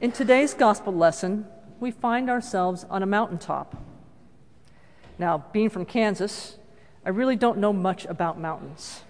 In today's gospel lesson, we find ourselves on a mountaintop. Now, being from Kansas, I really don't know much about mountains.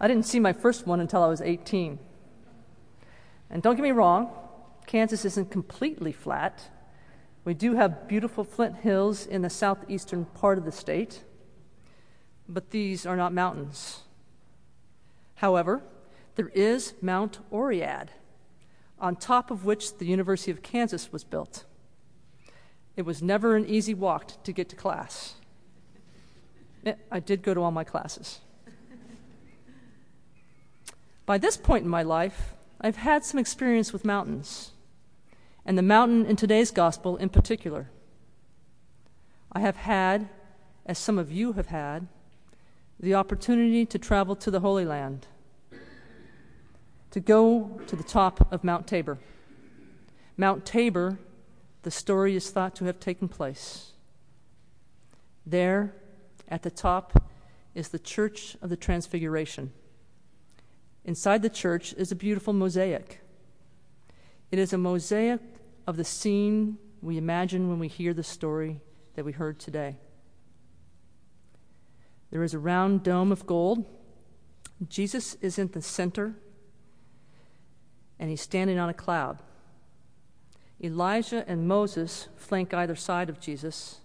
I didn't see my first one until I was 18. And don't get me wrong, Kansas isn't completely flat. We do have beautiful flint hills in the southeastern part of the state, but these are not mountains. However, there is Mount Oread on top of which the University of Kansas was built. It was never an easy walk to get to class. Eh, I did go to all my classes. By this point in my life, I've had some experience with mountains, and the mountain in today's gospel in particular. I have had, as some of you have had, the opportunity to travel to the Holy Land to go to the top of Mount Tabor. Mount Tabor, the story is thought to have taken place. There, at the top, is the Church of the Transfiguration. Inside the church is a beautiful mosaic. It is a mosaic of the scene we imagine when we hear the story that we heard today. There is a round dome of gold. Jesus is in the center and he's standing on a cloud. Elijah and Moses flank either side of Jesus,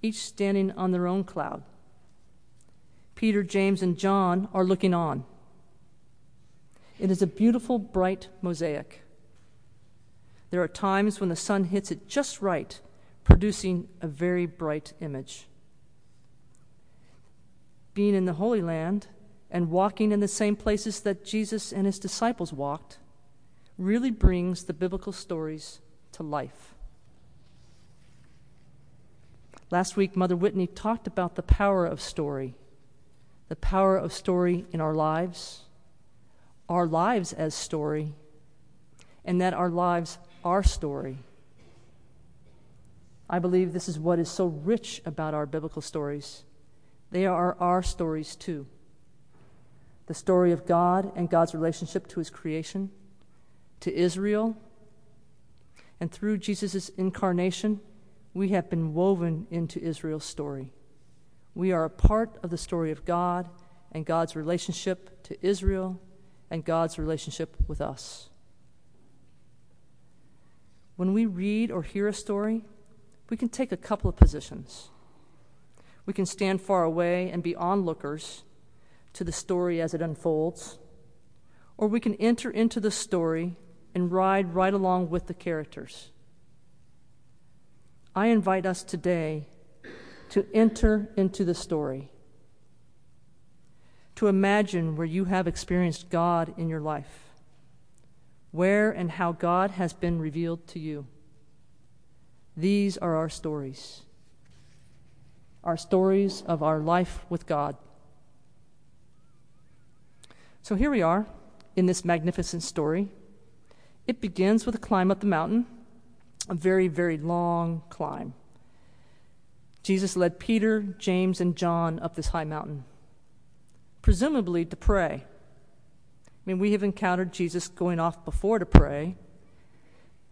each standing on their own cloud. Peter, James, and John are looking on. It is a beautiful, bright mosaic. There are times when the sun hits it just right, producing a very bright image. Being in the Holy Land and walking in the same places that Jesus and his disciples walked really brings the biblical stories to life. Last week, Mother Whitney talked about the power of story, the power of story in our lives, our lives as story, and that our lives are story. I believe this is what is so rich about our biblical stories. They are our stories too. The story of God and God's relationship to his creation to Israel. And through Jesus' incarnation, we have been woven into Israel's story. We are a part of the story of God and God's relationship to Israel and God's relationship with us. When we read or hear a story, we can take a couple of positions. We can stand far away and be onlookers to the story as it unfolds, or we can enter into the story and ride right along with the characters. I invite us today to enter into the story, to imagine where you have experienced God in your life, where and how God has been revealed to you. These are our stories, our stories of our life with God. So here we are in this magnificent story. It begins with a climb up the mountain, a very, very long climb. Jesus led Peter, James, and John up this high mountain, presumably to pray. I mean, we have encountered Jesus going off before to pray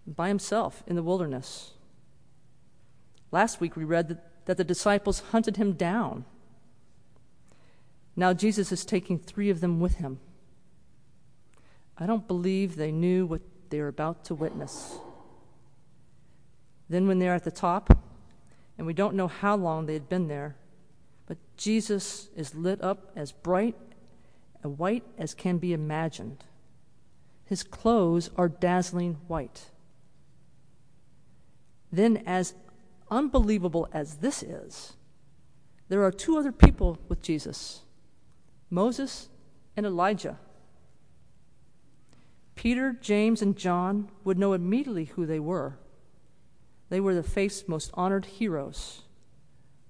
by himself in the wilderness. Last week we read that, that the disciples hunted him down. Now Jesus is taking three of them with him. I don't believe they knew what they are about to witness. Then, when they're at the top, and we don't know how long they had been there, but Jesus is lit up as bright and white as can be imagined. His clothes are dazzling white. Then, as unbelievable as this is, there are two other people with Jesus Moses and Elijah. Peter, James, and John would know immediately who they were. They were the faith's most honored heroes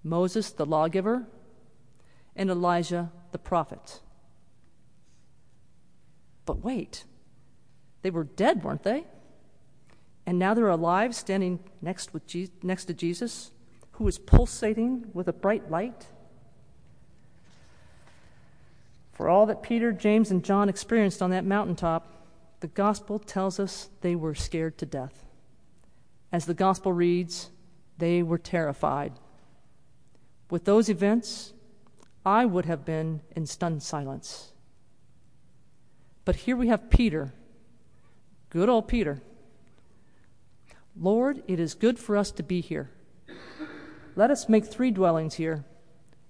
Moses, the lawgiver, and Elijah, the prophet. But wait, they were dead, weren't they? And now they're alive, standing next, with Je- next to Jesus, who is pulsating with a bright light. For all that Peter, James, and John experienced on that mountaintop, the gospel tells us they were scared to death. As the gospel reads, they were terrified. With those events, I would have been in stunned silence. But here we have Peter, good old Peter. Lord, it is good for us to be here. Let us make three dwellings here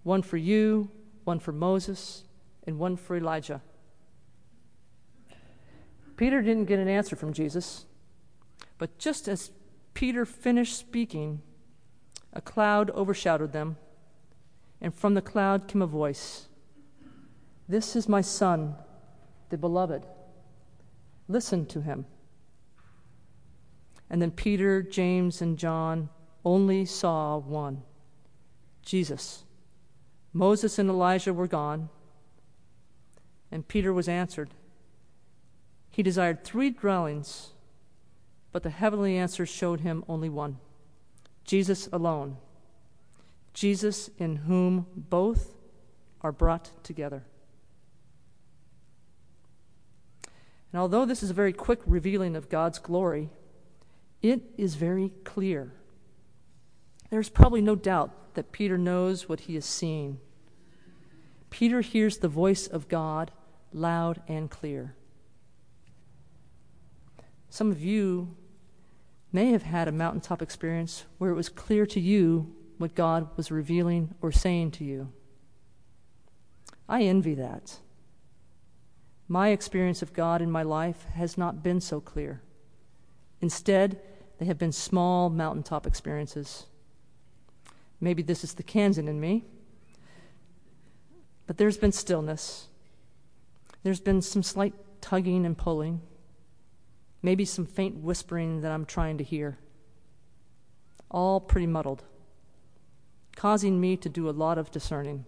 one for you, one for Moses, and one for Elijah. Peter didn't get an answer from Jesus, but just as Peter finished speaking, a cloud overshadowed them, and from the cloud came a voice This is my Son, the beloved. Listen to him. And then Peter, James, and John only saw one Jesus. Moses and Elijah were gone, and Peter was answered. He desired three dwellings, but the heavenly answer showed him only one Jesus alone. Jesus in whom both are brought together. And although this is a very quick revealing of God's glory, it is very clear. There's probably no doubt that Peter knows what he is seeing. Peter hears the voice of God loud and clear. Some of you may have had a mountaintop experience where it was clear to you what God was revealing or saying to you. I envy that. My experience of God in my life has not been so clear. Instead, they have been small mountaintop experiences. Maybe this is the Kansan in me. But there's been stillness. There's been some slight tugging and pulling. Maybe some faint whispering that I'm trying to hear. All pretty muddled, causing me to do a lot of discerning.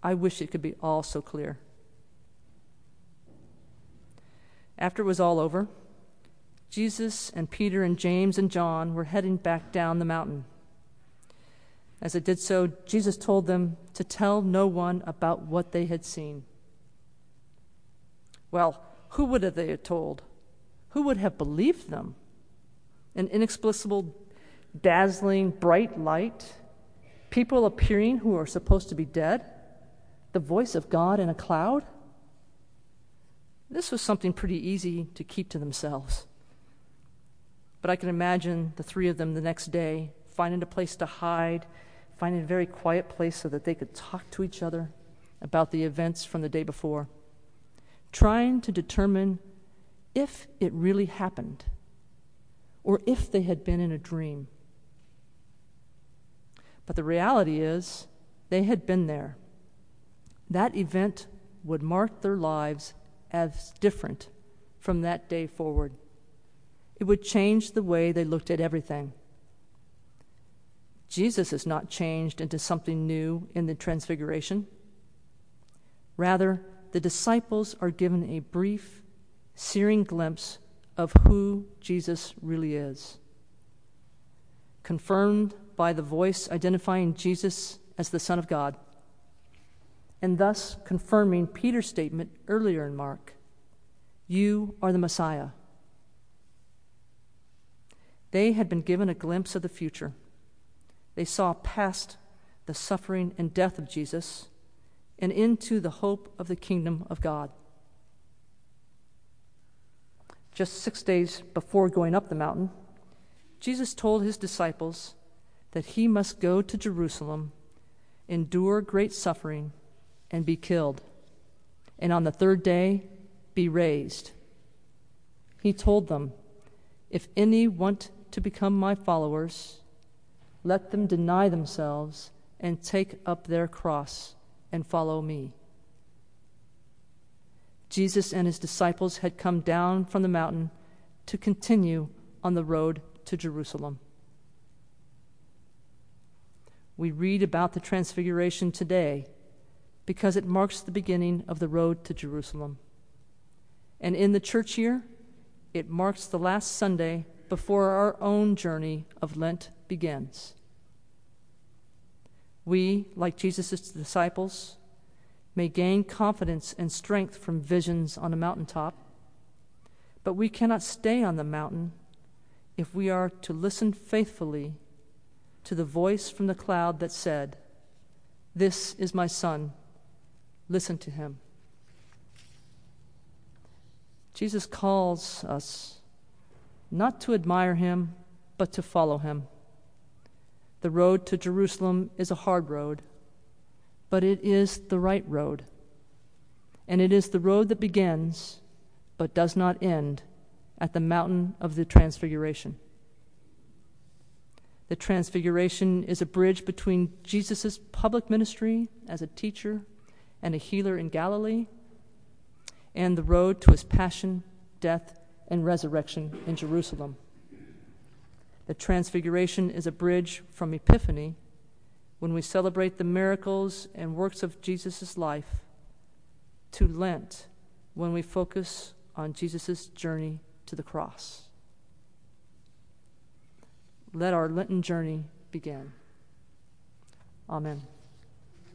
I wish it could be all so clear. After it was all over, Jesus and Peter and James and John were heading back down the mountain. As it did so, Jesus told them to tell no one about what they had seen. Well, who would have they told? Who would have believed them? An inexplicable, dazzling, bright light, people appearing who are supposed to be dead, the voice of God in a cloud? This was something pretty easy to keep to themselves. But I can imagine the three of them the next day finding a place to hide, finding a very quiet place so that they could talk to each other about the events from the day before, trying to determine if it really happened or if they had been in a dream. But the reality is, they had been there. That event would mark their lives as different from that day forward. It would change the way they looked at everything. Jesus is not changed into something new in the Transfiguration. Rather, the disciples are given a brief, searing glimpse of who Jesus really is. Confirmed by the voice identifying Jesus as the Son of God, and thus confirming Peter's statement earlier in Mark You are the Messiah. They had been given a glimpse of the future. They saw past the suffering and death of Jesus and into the hope of the kingdom of God. Just six days before going up the mountain, Jesus told his disciples that he must go to Jerusalem, endure great suffering, and be killed, and on the third day be raised. He told them, If any want to become my followers, let them deny themselves and take up their cross and follow me. Jesus and his disciples had come down from the mountain to continue on the road to Jerusalem. We read about the Transfiguration today because it marks the beginning of the road to Jerusalem. And in the church year, it marks the last Sunday before our own journey of Lent begins. We, like Jesus' disciples, may gain confidence and strength from visions on a mountaintop, But we cannot stay on the mountain if we are to listen faithfully to the voice from the cloud that said, This is my son, listen to him. Jesus calls us not to admire him, but to follow him. The road to Jerusalem is a hard road, but it is the right road. And it is the road that begins, but does not end, at the mountain of the Transfiguration. The Transfiguration is a bridge between Jesus' public ministry as a teacher and a healer in Galilee and the road to his passion, death, and resurrection in Jerusalem. The Transfiguration is a bridge from Epiphany, when we celebrate the miracles and works of Jesus' life, to Lent, when we focus on Jesus' journey to the cross. Let our Lenten journey begin. Amen.